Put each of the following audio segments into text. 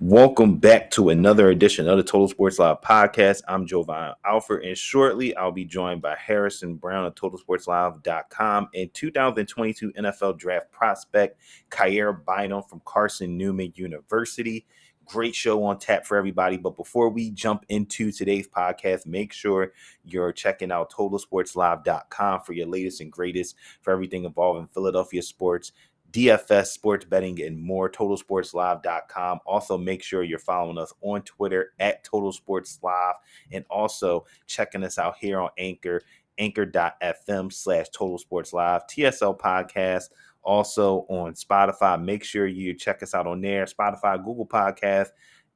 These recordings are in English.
Welcome back to another edition of the Total Sports Live podcast. I'm Jovan Alford, and shortly I'll be joined by Harrison Brown of TotalSportsLive.com and 2022 NFL Draft prospect Kyair Bynum from Carson Newman University. Great show on tap for everybody. But before we jump into today's podcast, make sure you're checking out TotalSportsLive.com for your latest and greatest for everything involving Philadelphia sports DFS, sports betting, and more. TotalSportsLive.com. Also, make sure you're following us on Twitter at Total Sports Live and also checking us out here on Anchor, anchor.fm slash Total Sports Live, TSL Podcast. Also on Spotify. Make sure you check us out on there. Spotify, Google Podcast,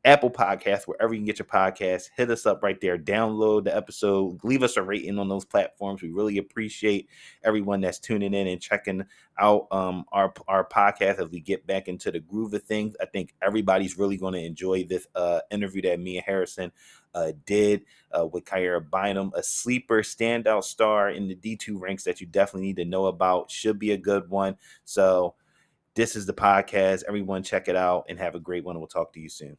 Apple Podcasts, wherever you can get your podcast. Hit us up right there. Download the episode. Leave us a rating on those platforms. We really appreciate everyone that's tuning in and checking out um, our our podcast as we get back into the groove of things. I think everybody's really going to enjoy this uh, interview that and Harrison uh, did uh, with Kyair Bynum, a sleeper standout star in the D2 ranks that you definitely need to know about. Should be a good one. So this is the podcast. Everyone check it out and have a great one. We'll talk to you soon.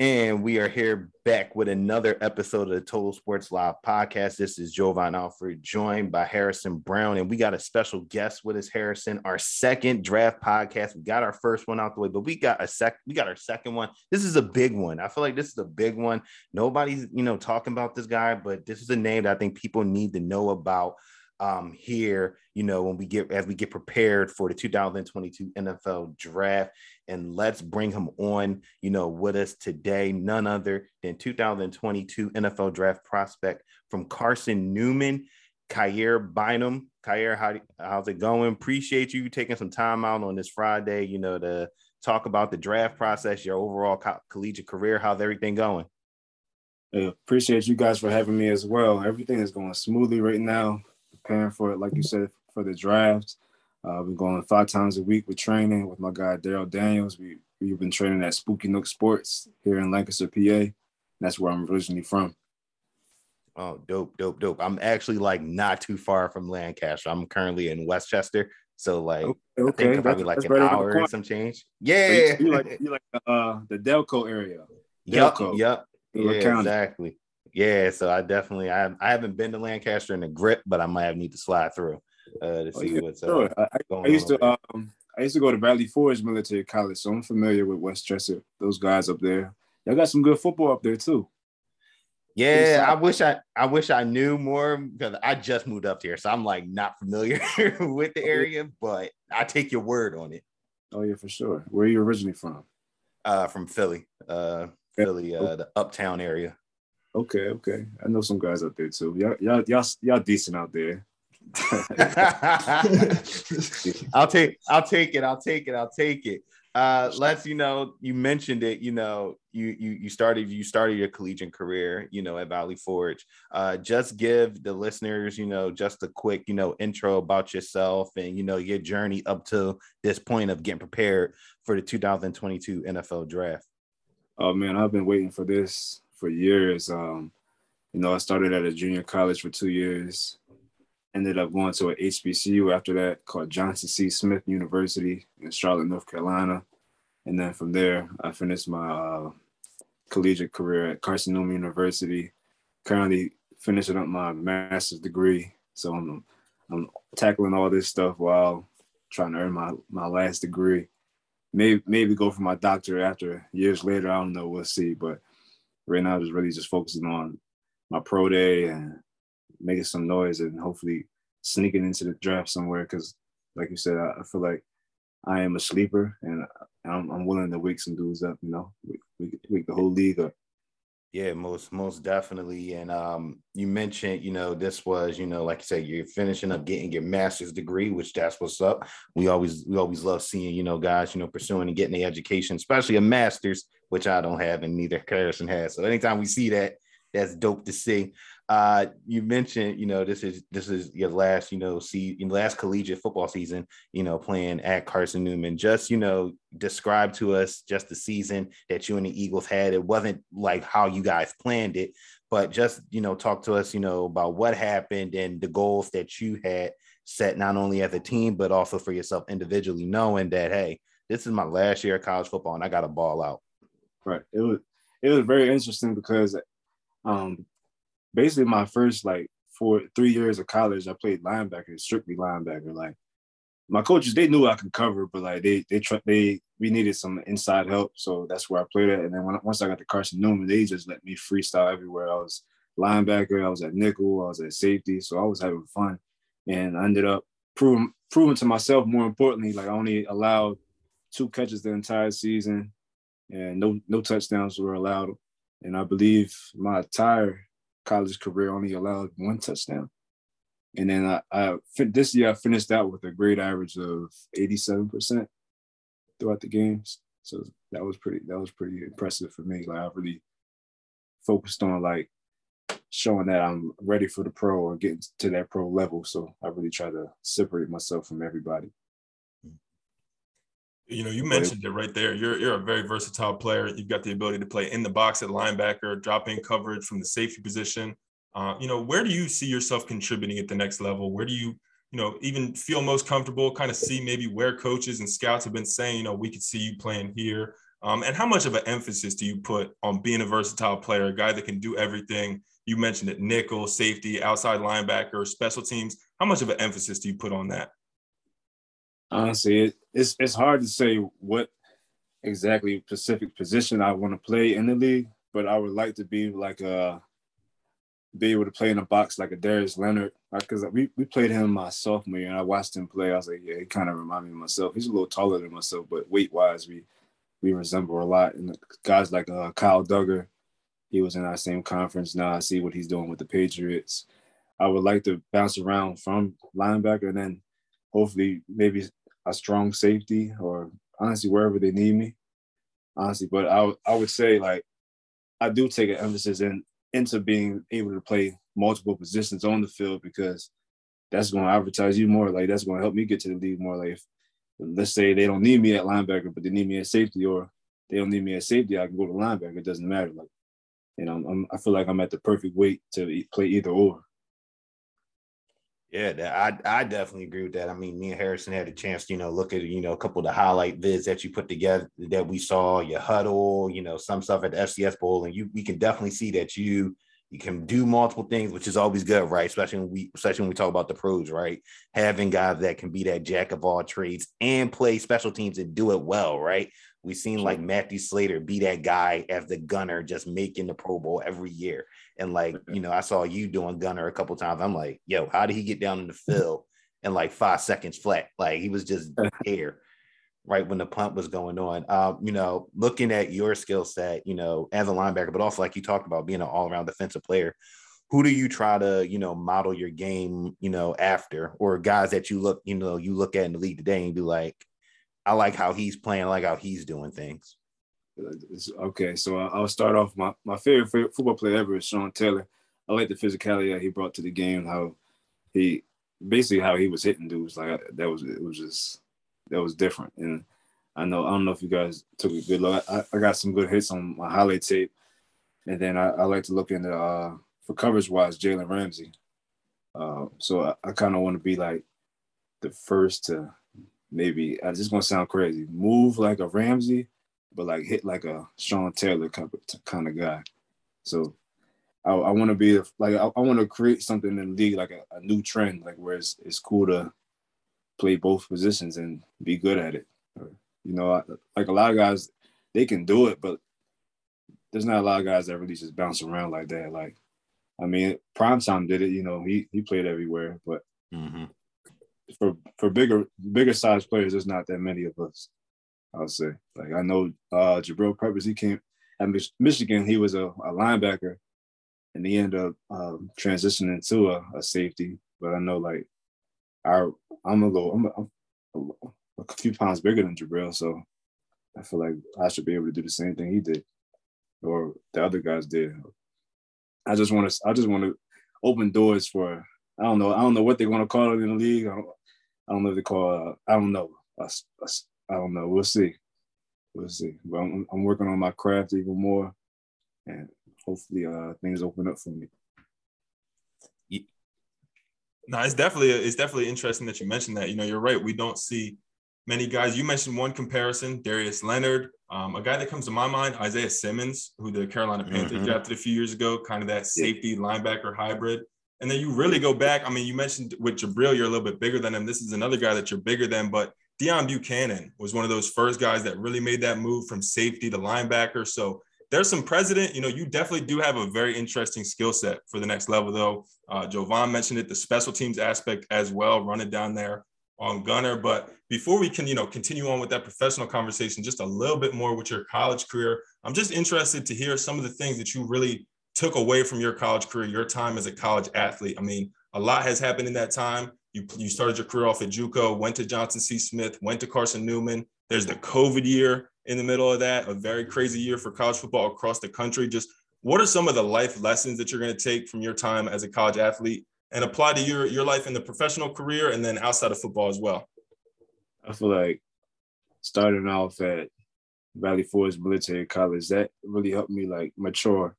And we are here back with another episode of the Total Sports Live podcast. This is Jovan Alford, joined by Harrison Brown. And we got a special guest with us, Harrison, our second draft podcast. We got our first one out the way, but we got a sec, we got our second one. This is a big one. I feel like this is a big one. Nobody's, you know, talking about this guy, but this is a name that I think people need to know about um, here, you know, when we get as we get prepared for the 2022 NFL draft. And let's bring him on, you know, with us today, none other than 2022 NFL draft prospect from Carson Newman, Kyair Bynum. Kyair, how, how's it going? Appreciate you taking some time out on this Friday, you know, to talk about the draft process, your overall co- collegiate career. How's everything going? Yeah, appreciate you guys for having me as well. Everything is going smoothly right now preparing for it, like you said, for the draft. Uh, we're going five times a week with training with my guy Daryl Daniels. We we've been training at Spooky Nook Sports here in Lancaster, PA. That's where I'm originally from. Oh, dope, dope, dope. I'm actually like not too far from Lancaster. I'm currently in West Chester. So like okay, okay. I think probably like an hour and some change. Yeah. So you, you, like you like uh the Delco area. Delco. Yep. Yep. Yeah, exactly. Yeah, so I definitely I, I haven't been to Lancaster in a grip, but I might have need to slide through uh, to oh, see yeah, what's uh, sure. I, I, used to um I used to go to Valley Forge Military College, so I'm familiar with West Chester. Those guys up there, y'all got some good football up there too. Yeah, I wish I I wish I knew more because I just moved up here, so I'm like not familiar with the area, but I take your word on it. Oh yeah, for sure. Where are you originally from? Uh, from Philly, uh, Philly, uh, the uptown area. Okay, okay. I know some guys out there too. Y'all, y'all, y'all, y'all decent out there. I'll take, I'll take it, I'll take it, I'll take it. Uh, let's, you know, you mentioned it. You know, you you you started you started your collegiate career, you know, at Valley Forge. Uh, just give the listeners, you know, just a quick, you know, intro about yourself and you know your journey up to this point of getting prepared for the 2022 NFL Draft. Oh man, I've been waiting for this for years. Um, you know, I started at a junior college for two years, ended up going to a HBCU after that called Johnson C. Smith University in Charlotte, North Carolina. And then from there, I finished my uh, collegiate career at Carson Newman University. Currently finishing up my master's degree. So I'm, I'm tackling all this stuff while trying to earn my, my last degree. Maybe maybe go for my doctorate after years later. I don't know. We'll see. But right now, just really just focusing on my pro day and making some noise and hopefully sneaking into the draft somewhere. Because, like you said, I, I, feel like I am a sleeper and I'm, I'm willing to wake some dudes up. You know, wake, wake the whole league up. Yeah, most most definitely. And um, you mentioned, you know, this was, you know, like you said, you're finishing up getting your master's degree, which that's what's up. We always we always love seeing, you know, guys, you know, pursuing and getting the education, especially a master's, which I don't have and neither Harrison has. So anytime we see that, that's dope to see. Uh, you mentioned, you know, this is this is your last, you know, see last collegiate football season, you know, playing at Carson Newman. Just, you know, describe to us just the season that you and the Eagles had. It wasn't like how you guys planned it, but just, you know, talk to us, you know, about what happened and the goals that you had set not only as a team, but also for yourself individually, knowing that hey, this is my last year of college football, and I got to ball out. Right. It was it was very interesting because um basically my first like four three years of college, I played linebacker, strictly linebacker. Like my coaches, they knew I could cover, but like they they try they we needed some inside help, so that's where I played at. And then when, once I got to Carson Newman, they just let me freestyle everywhere. I was linebacker, I was at nickel, I was at safety, so I was having fun, and I ended up proving proving to myself more importantly, like I only allowed two catches the entire season, and no no touchdowns were allowed. And I believe my entire college career only allowed one touchdown. And then I, I this year I finished out with a grade average of 87% throughout the games. So that was pretty that was pretty impressive for me. Like I really focused on like showing that I'm ready for the pro or getting to that pro level. So I really try to separate myself from everybody. You know, you mentioned it right there. You're you're a very versatile player. You've got the ability to play in the box at linebacker, drop in coverage from the safety position. Uh, you know, where do you see yourself contributing at the next level? Where do you, you know, even feel most comfortable? Kind of see maybe where coaches and scouts have been saying, you know, we could see you playing here. Um, and how much of an emphasis do you put on being a versatile player, a guy that can do everything? You mentioned it, nickel, safety, outside linebacker, special teams. How much of an emphasis do you put on that? Honestly, it, it's it's hard to say what exactly specific position I want to play in the league, but I would like to be like a be able to play in a box like a Darius Leonard, because we, we played him my sophomore year, and I watched him play. I was like, yeah, he kind of reminded me of myself. He's a little taller than myself, but weight wise, we we resemble a lot. And guys like uh, Kyle Dugger, he was in our same conference. Now I see what he's doing with the Patriots. I would like to bounce around from linebacker and then hopefully maybe a strong safety or honestly wherever they need me. Honestly, but I I would say like I do take an emphasis in into being able to play multiple positions on the field because that's going to advertise you more. Like that's going to help me get to the league more. Like if, let's say they don't need me at linebacker, but they need me at safety, or they don't need me at safety, I can go to linebacker. It doesn't matter. Like, you know, I'm, I feel like I'm at the perfect weight to play either or. Yeah, I I definitely agree with that. I mean, me and Harrison had a chance to, you know, look at, you know, a couple of the highlight vids that you put together that we saw, your Hudl, you know, some stuff at the FCS Bowl, and you we can definitely see that you you can do multiple things, which is always good, right? Especially when we especially when we talk about the pros, right? Having guys that can be that jack of all trades and play special teams and do it well, right? We've seen like Matthew Slater be that guy as the gunner, just making the Pro Bowl every year. And like, you know, I saw you doing Gunner a couple times. I'm like, yo, how did he get down in the field in like five seconds flat? Like he was just there right when the punt was going on. Um, you know, looking at your skill set, you know, as a linebacker, but also like you talked about being an all-around defensive player. Who do you try to, you know, model your game, you know, after, or guys that you look, you know, you look at in the league today and be like, I like how he's playing, I like how he's doing things. Okay, so I'll start off. My, my favorite football player ever is Sean Taylor. I like the physicality that he brought to the game. How he basically how he was hitting dudes like that was it was just that was different. And I know I don't know if you guys took a good look. I, I got some good hits on my highlight tape, and then I, I like to look into uh, for coverage wise Jalen Ramsey. Uh, so I, I kind of want to be like the first to maybe. I just gonna sound crazy. Move like a Ramsey but like hit like a Sean Taylor kind of guy. So I, I want to be like I, I want to create something in the league like a, a, new trend, like where it's, it's cool to play both positions and be good at it. You know, like a lot of guys, they can do it, but there's not a lot of guys that really just bounce around like that. Like, I mean, Prime Time did it. You know, he he played everywhere, but mm-hmm. for for bigger bigger size players, there's not that many of us. I'll say. Like I know uh Jabril Peppers, he came at Michigan, he was a, a linebacker and he ended up um, transitioning to a, a, safety. But I know like I I'm a little I'm, a, I'm a few pounds bigger than Jabril, so I feel like I should be able to do the same thing he did or the other guys did. I just want to I just want to open doors for I don't know I don't know what they're going to call it in the league. I don't, I don't know if they call uh, I don't know a, a, I don't know. We'll see. We'll see. But I'm, I'm working on my craft even more, and hopefully, uh, things open up for me. No, it's definitely it's definitely interesting that you mentioned that. You know, you're right. We don't see many guys. You mentioned one comparison, Darius Leonard. Um, a guy that comes to my mind, Isaiah Simmons, who the Carolina Panthers mm-hmm. drafted a few years ago, kind of that safety yeah. linebacker hybrid. And then you really go back. I mean, you mentioned with Jabril, you're a little bit bigger than him. This is another guy that you're bigger than, but Deone Bucannon was one of those first guys that really made that move from safety to linebacker. So there's some president. You know, you definitely do have a very interesting skill set for the next level, though. Uh, Jovan mentioned it, the special teams aspect as well, running down there on Gunner. But before we can, you know, continue on with that professional conversation, just a little bit more with your college career, I'm just interested to hear some of the things that you really took away from your college career, your time as a college athlete. I mean, a lot has happened in that time. You, you started your career off at JUCO, went to Johnson C. Smith, went to Carson Newman. There's the COVID year in the middle of that, a very crazy year for college football across the country. Just what are some of the life lessons that you're going to take from your time as a college athlete and apply to your your life in the professional career and then outside of football as well? I feel like starting off at Valley Forge Military College that really helped me like mature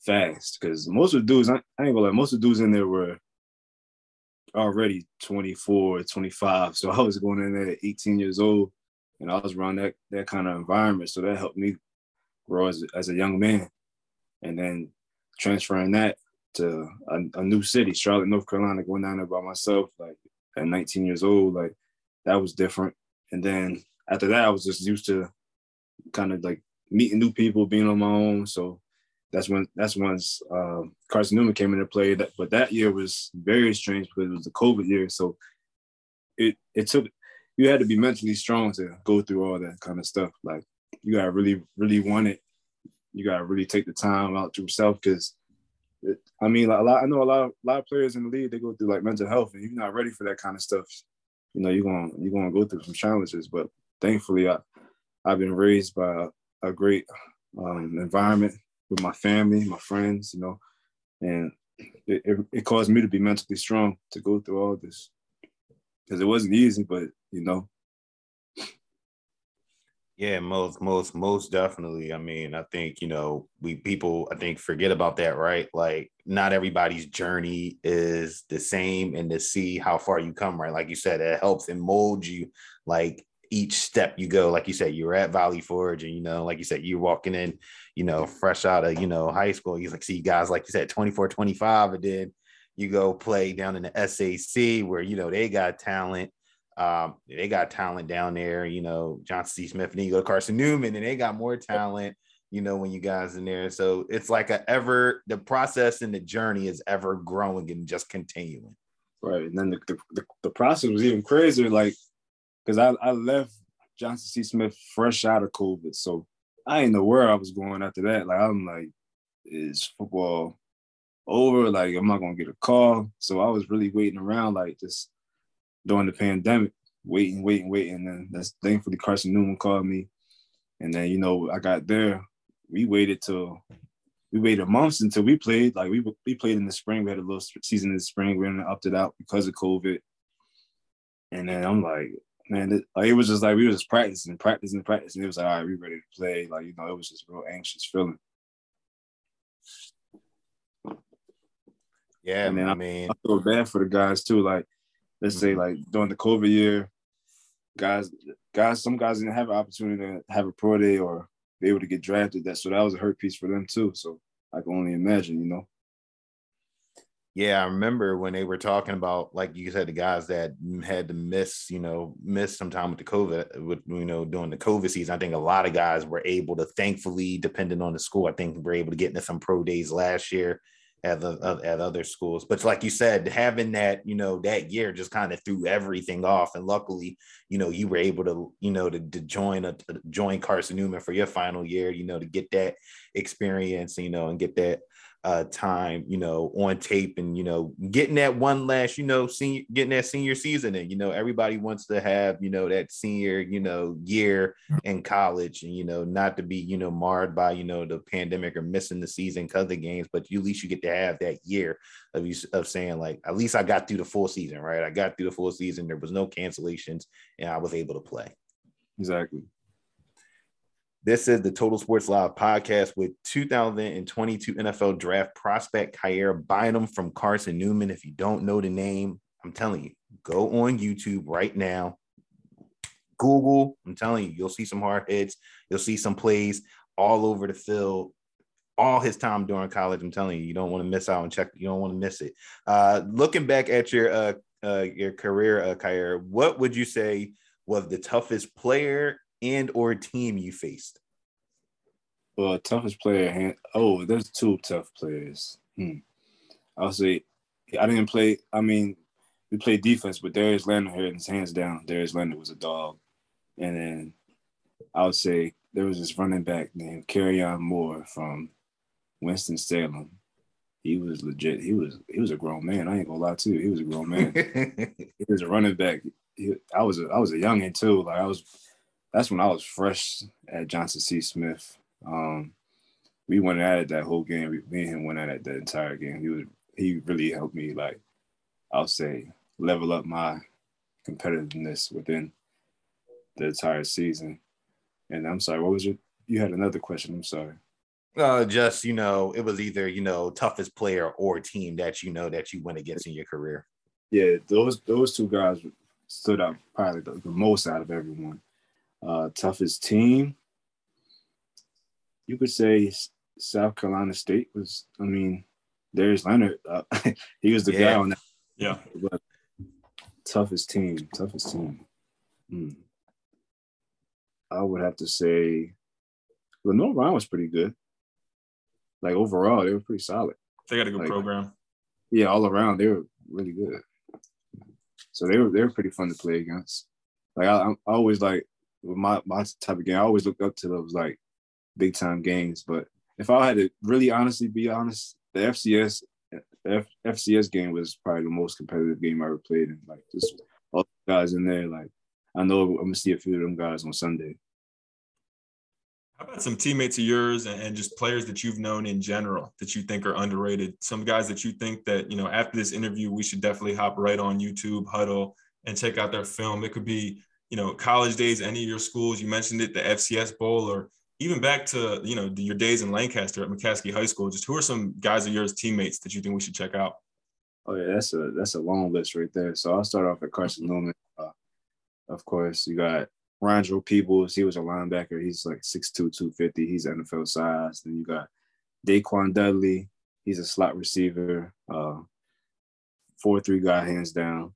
fast because most of the dudes I, I ain't gonna lie most of the dudes in there were already 24 25 so I was going in there at 18 years old and I was around that that kind of environment so that helped me grow as, as a young man and then transferring that to a, a, new city, Charlotte, North Carolina, going down there by myself, like at 19 years old, like that was different. And then after that, I was just used to kind of like meeting new people, being on my own. So that's when that's when uh, Carson Newman came into play. That, but that year was very strange because it was the COVID year. So it it took you had to be mentally strong to go through all that kind of stuff. Like you gotta really really want it. You gotta really take the time out to yourself because I mean, a lot. I know a lot of a lot of players in the league they go through like mental health, and you're not ready for that kind of stuff. You know, you're gonna you're gonna go through some challenges. But thankfully, I I've been raised by a, a great um, environment with my family, my friends. You know, and it, it, it caused me to be mentally strong to go through all this because it wasn't easy. But you know, yeah, most most most definitely. I mean, I think, you know, we people I think forget about that, right? Like not everybody's journey is the same and to see how far you come, right? Like you said, it helps and mold you like each step you go. Like you said, you're at Valley Forge and you know, like you said, you're walking in, you know, fresh out of, you know, high school. He's like see guys like you said, 24, 25, and then you go play down in the SAC where you know they got talent um, they got talent down there, you know, Johnson C. Smith, and then you go to Carson Newman, and they got more talent, you know, when you guys in there. So it's like a ever the process and the journey is ever growing and just continuing. Right. And then the, the, the process was even crazier, like because I, I left Johnson C. Smith fresh out of COVID. So I didn't know where I was going after that. Like I'm like, is football over? Like, I'm not gonna get a call? So I was really waiting around, like just during the pandemic, waiting, waiting, waiting. And that's thankfully Carson Newman called me. And then, you know, I got there. We waited till we waited months until we played. Like we we played in the spring. We had a little season in the spring. We it out because of COVID. And then I'm like, man, it, like, it was just like we were just practicing, practicing, practicing. It was like, all right, we ready to play. Like, you know, it was just real anxious feeling. Yeah, and then I mean, I feel bad for the guys too. Like let's say mm-hmm. like during the COVID year, guys, guys, some guys didn't have an opportunity to have a pro day or be able to get drafted. That so that was a hurt piece for them too. So I can only imagine, you know. Yeah, I remember when they were talking about, like you said, the guys that had to miss, you know, miss some time with the COVID, with you know, during the COVID season. I think a lot of guys were able to, thankfully, depending on the school, I think were able to get into some pro days last year at the uh, at other schools. But like you said, having that you know that year just kind of threw everything off, and luckily, you know, you were able to you know to, to join a to join Carson Newman for your final year, you know, to get that experience, you know, and get that uh, time, you know, on tape and, you know, getting that one last, you know, senior, getting that senior season and, you know, everybody wants to have, you know, that senior, you know, year in college and, you know, not to be, you know, marred by, you know, the pandemic or missing the season because of the games, but you, at least you get to have that year of, you of saying like, at least I got through the full season, right? I got through the full season. There was no cancellations and I was able to play. Exactly. This is the Total Sports Live podcast with 2022 NFL draft prospect Kyair Bynum from Carson Newman. If you don't know the name, I'm telling you, go on YouTube right now, Google. I'm telling you, you'll see some hard hits. You'll see some plays all over the field. All his time during college. I'm telling you, you don't want to miss out and check. You don't want to miss it. Uh, looking back at your uh, uh, your career, uh, Kyair, what would you say was the toughest player and or team you faced? Well, toughest player. Oh, there's two tough players. Hmm. I'll say I didn't play. I mean, we played defense, but Darius Leonard here, hands down, Darius Leonard was a dog. And then I would say there was this running back named Kerryon Moore from Winston Salem. He was legit. He was he was a grown man. I ain't gonna lie to you. He was a grown man. he was a running back. He, I was a I was a youngin too. Like I was. That's when I was fresh at Johnson C. Smith. Um, we went at it that whole game. We, me and him went at it that entire game. He was he really helped me like I'll say level up my competitiveness within the entire season. And I'm sorry, what was your you had another question. I'm sorry. Uh, just you know, it was either you know toughest player or team that you know that you went against in your career. Yeah, those those two guys stood out probably the, the most out of everyone. Uh, toughest team, you could say South Carolina State was. I mean, Darius Leonard, uh, he was the yeah. guy on that. Yeah. But toughest team, toughest team. Hmm. I would have to say Lenoir-Rhyne was pretty good. Like overall, they were pretty solid. They got a good like, program. Yeah, all around they were really good. So they were they were pretty fun to play against. Like I, I always like with my my type of game. I always look up to those like big time games. But if I had to really honestly be honest, the FCS F, FCS game was probably the most competitive game I ever played. And like just all the guys in there, like I know I'm gonna see a few of them guys on Sunday. How about some teammates of yours and just players that you've known in general that you think are underrated? Some guys that you think that, you know, after this interview, we should definitely hop right on YouTube, Hudl, and check out their film. It could be, you know, college days, any of your schools. You mentioned it, the FCS Bowl, or even back to, you know, your days in Lancaster at McCaskey High School. Just who are some guys of yours, teammates, that you think we should check out? Oh yeah, that's a that's a long list right there. So I'll start off at Carson Newman. Uh, of course, you got Rondro Peebles, he was a linebacker. He's like 6'2", 250. He's NFL size. Then you got Daquan Dudley. He's a slot receiver. Uh, 4-3 guy, hands down.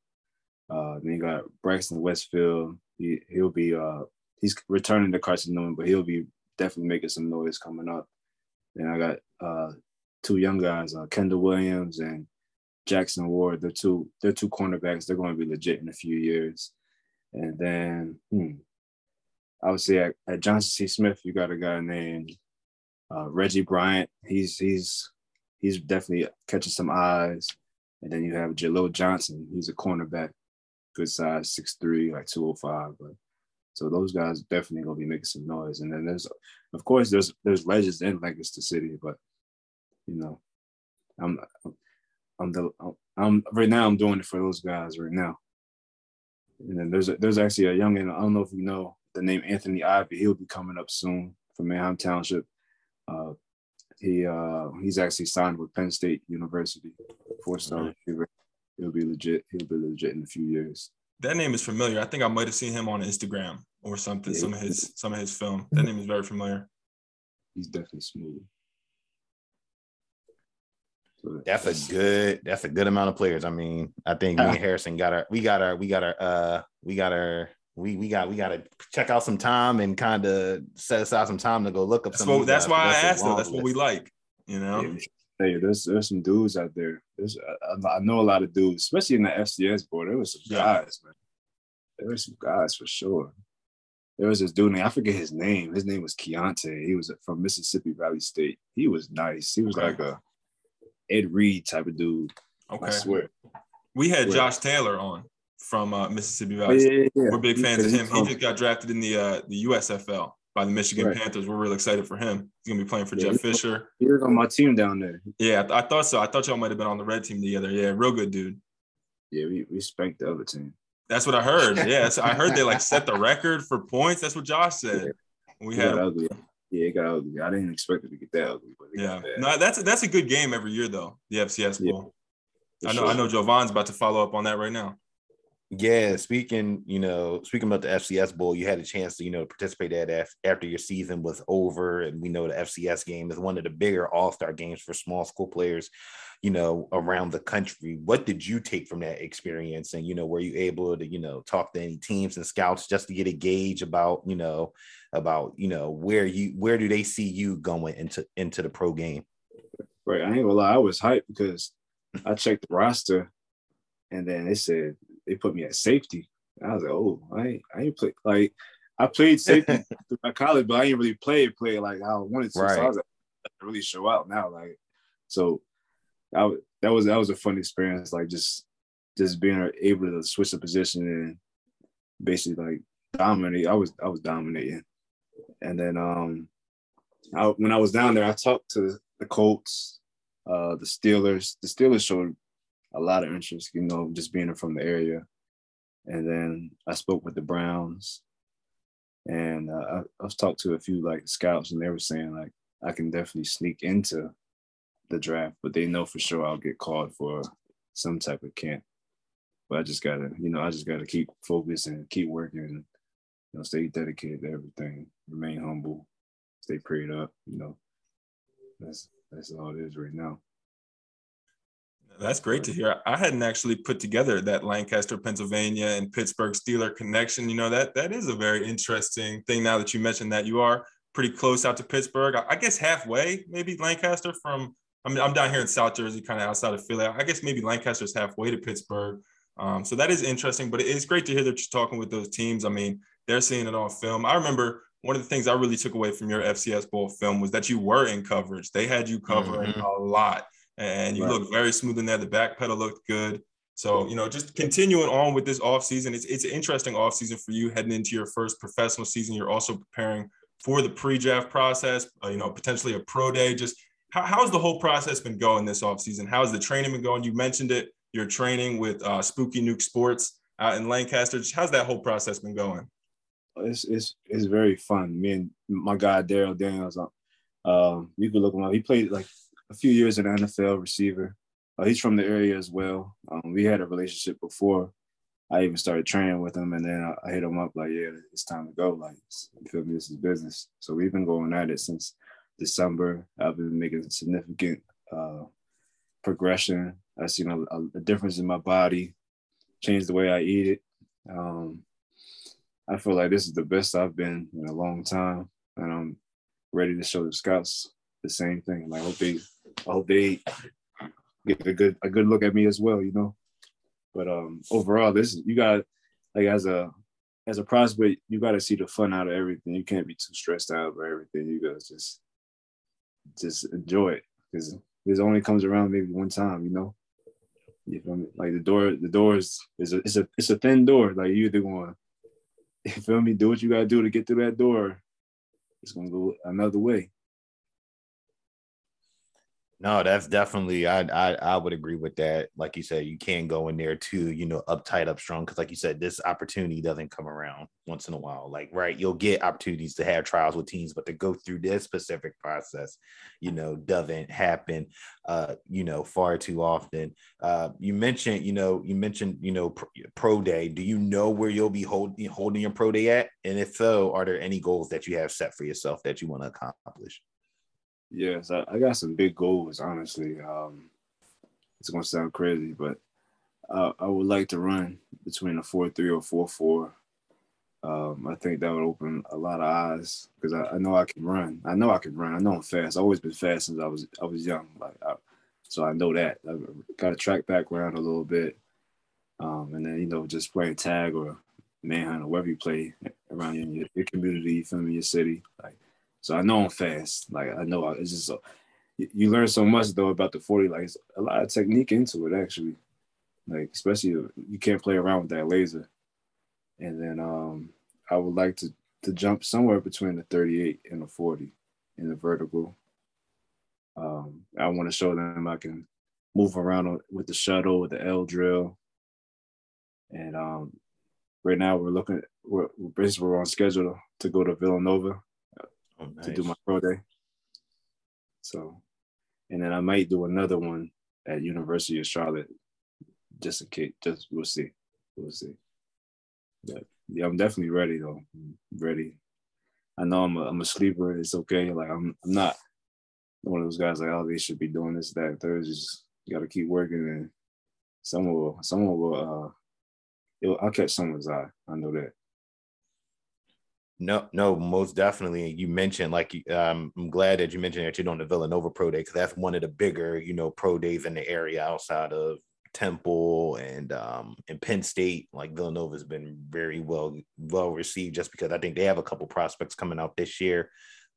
Uh, then you got Braxton Westfield. He, he'll be uh, he's returning to Carson Newman, but he'll be definitely making some noise coming up. Then I got uh, two young guys, uh, Kendall Williams and Jackson Ward. They're two they're two cornerbacks. They're going to be legit in a few years. And then hmm, I would say at, at, Johnson C. Smith, you got a guy named uh, Reggie Bryant. He's he's he's definitely catching some eyes. And then you have Jalil Johnson. He's a cornerback, good size, 6'3", like 205. But so those guys definitely gonna be making some noise. And then there's of course there's there's legends in Lancaster City, but you know, I'm I'm the I'm right now I'm doing it for those guys right now. And then there's a, there's actually a young and I don't know if you know the name Anthony Ivey. He'll be coming up soon from Manheim Township. Uh, he uh, he's actually signed with Penn State University, four star receiver. He'll be legit. He'll be legit in a few years. That name is familiar. I think I might have seen him on Instagram or something. Yeah. Some of his some of his film. That name is very familiar. He's definitely smooth. So that's a good. That's a good amount of players. I mean, I think me and Harrison got our. We got our. We got our. Uh, we got our we we got we got to check out some time and kind of set aside some time to go look up that's some. What, that's why I asked them. That's what we like, you know. Hey, there's there's some dudes out there. There's I, I know a lot of dudes, especially in the FCS board. There was some yeah. guys, man. There were some guys for sure. There was this dude named I forget his name. His name was Keontae. He was from Mississippi Valley State. He was nice. He was okay. like a Ed Reed type of dude. Okay. I swear. We had Josh Taylor on from uh, Mississippi Valley. Yeah, yeah, yeah. We're big fans of him. He just got drafted in the uh, the USFL by the Michigan right. Panthers. We're really excited for him. He's gonna be playing for Jeff Fisher. He was on my team down there. Yeah, I, I, thought so. I thought y'all might have been on the red team together. Yeah, real good dude. Yeah, we, we spanked the other team. That's what I heard. Yeah, I heard they like set the record for points. That's what Josh said. We had ugly. Yeah, it got ugly. I didn't expect it to get that ugly. But yeah, no, that's a, that's a good game every year though. The FCS Bowl. I know. Sure. I know. Jovan's about to follow up on that right now. Yeah, speaking, you know, speaking about the FCS Bowl, you had a chance to, you know, participate at after your season was over, and we know the FCS game is one of the bigger All Star games for small school players, you know, around the country. What did you take from that experience, and you know, were you able to, you know, talk to any teams and scouts just to get a gauge about, you know, about you know where you where do they see you going into into the pro game? Right, I ain't gonna lie, I was hyped because I checked the roster, and then they said they put me at safety. I was like, oh, I I ain't play like I played safety through my college, but I didn't really play play like I wanted to. Right. So I was like, really show out now. Like, so I, that was that was a fun experience. Like just just being able to switch the position and basically like dominate. I was I was dominating, and then um, I, when I was down there, I talked to the Colts, uh, the Steelers. The Steelers showed a lot of interest, you know, just being from the area. And then I spoke with the Browns, and uh, I, I've talked to a few like scouts, and they were saying like I can definitely sneak into the draft, but they know for sure I'll get called for some type of camp. But I just gotta, you know, I just gotta keep focused and keep working, and you know, stay dedicated to everything, remain humble, stay prayed up. You know, that's that's all it is right now. That's great to hear. I hadn't actually put together that Lancaster, Pennsylvania and Pittsburgh Steeler connection. You know, that that is a very interesting thing now that you mentioned that you are pretty close out to Pittsburgh. I guess halfway, maybe Lancaster from I mean, I'm down here in South Jersey, kind of outside of Philly. I guess maybe Lancaster's halfway to Pittsburgh. Um, so that is interesting, but it's great to hear that you're talking with those teams. I mean, they're seeing it on film. I remember one of the things I really took away from your FCS Bowl film was that you were in coverage. They had you covering mm-hmm. a lot and you right. look very smooth in there. The back pedal looked good. So, you know, just continuing on with this off season, it's, it's an interesting off season for you heading into your first professional season. You're also preparing for the pre-draft process, uh, you know, potentially a pro day. Just how, how's the whole process been going this off season? How's the training been going? You mentioned it. You're training with uh, Spooky Nook Sports out in Lancaster. Just how's that whole process been going? It's it's it's very fun. Me and my guy Daryl Daniels. Um, you can look him up. He played like a few years in NFL receiver. Uh, he's from the area as well. Um, we had a relationship before I even started training with him, and then I, I, hit him up like, "Yeah, it's time to go." Like, you feel me? This is business. So we've been going at it since December. I've been making significant uh, progression. I've seen a, a, difference in my body, changed the way I eat it. Um, I feel like this is the best I've been in a long time, and I'm ready to show the scouts the same thing. Like, hope they, I hope they get a good a good look at me as well. You know, but um, overall, this you got like as a as a prospect, you got to see the fun out of everything. You can't be too stressed out over everything. You gotta just just enjoy it because this only comes around maybe one time. You know. You feel me? Like the door, the door is, is a, it's a it's a thin door. Like you either going, you feel me, do what you gotta do to get through that door. It's gonna go another way. No, that's definitely I, I I would agree with that. Like you said, you can go in there too, you know, uptight, up strong. Cause like you said, this opportunity doesn't come around once in a while. Like, right, you'll get opportunities to have trials with teams, but to go through this specific process, you know, doesn't happen uh, you know, far too often. Uh, you mentioned, you know, you mentioned, you know, pro, day. Do you know where you'll be holding holding your pro day at? And if so, are there any goals that you have set for yourself that you want to accomplish? Yes, I, I got some big goals. Honestly, um, it's gonna sound crazy, but I, I would like to run between a four three or four four. Um, I think that would open a lot of eyes because I, I, know I can run. I know I can run. I know I'm fast. I've always been fast since I was I was young. Like I, so, I know that. I've got a track background a little bit, um, and then you know just playing tag or manhunt or whatever you play around your, your community, you feel me, your city. Like so I know I'm fast. Like I know I, it's just so, you learn so much though about the 40. Like it's a lot of technique into it actually. Like especially you can't play around with that laser. And then um I would like to to jump somewhere between the 38 and the 40 in the vertical. Um, I want to show them I can move around with the shuttle, with the L drill. And um, right now we're looking, we're, basically we're on schedule to go to Villanova oh, nice. to do my pro day. So, and then I might do another one at University of Charlotte, just in case. Just we'll see. we'll see. But yeah, I'm definitely ready though. I'm ready. I know I'm a, I'm a sleeper. It's okay. Like I'm I'm not one of those guys like oh they should be doing this that third. Just you got to keep working and someone will someone will uh it'll, I'll catch someone's eye. I know that. No, no, most definitely. You mentioned like um, I'm glad that you mentioned that you're doing the Villanova Pro Day because that's one of the bigger, you know, pro days in the area outside of Temple and um and Penn State. Like Villanova's been very well well received just because I think they have a couple prospects coming out this year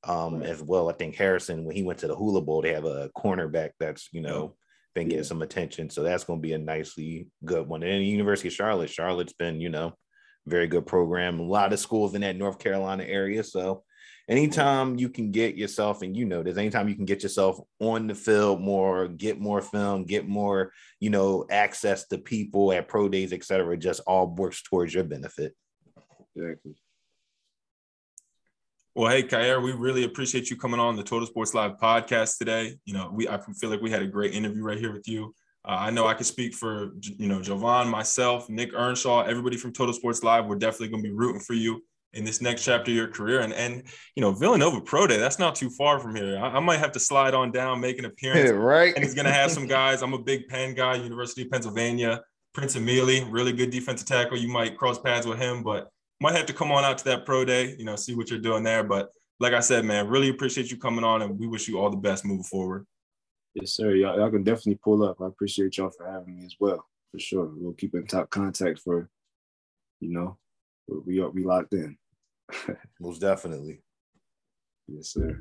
um right. as well. I think Harrison when he went to the Hula Bowl, they have a cornerback that's you know been getting yeah. some attention. So that's going to be a nicely good one. And the University of Charlotte, Charlotte's been you know very good program. A lot of schools in that North Carolina area. So anytime you can get yourself, and you know this, anytime you can get yourself on the field more, get more film, get more, you know, access to people at pro days, etc., just all works towards your benefit. Exactly. Well, hey, Kyair, we really appreciate you coming on the Total Sports Live podcast today. You know, we I feel like we had a great interview right here with you. Uh, I know I can speak for you know Jovan, myself, Nick Earnshaw, everybody from Total Sports Live. We're definitely going to be rooting for you in this next chapter of your career. And and you know Villanova Pro Day, that's not too far from here. I, I might have to slide on down, make an appearance. Yeah, right. And he's going to have some guys. I'm a big Penn guy, University of Pennsylvania. Prince Emili, really good defensive tackle. You might cross paths with him, but might have to come on out to that pro day. You know, see what you're doing there. But like I said, man, really appreciate you coming on, and we wish you all the best moving forward. Yes, sir. Y'all, y'all can definitely pull up. I appreciate y'all for having me as well, for sure. We'll keep in top contact for, you know, we are we locked in. Most definitely. Yes, sir.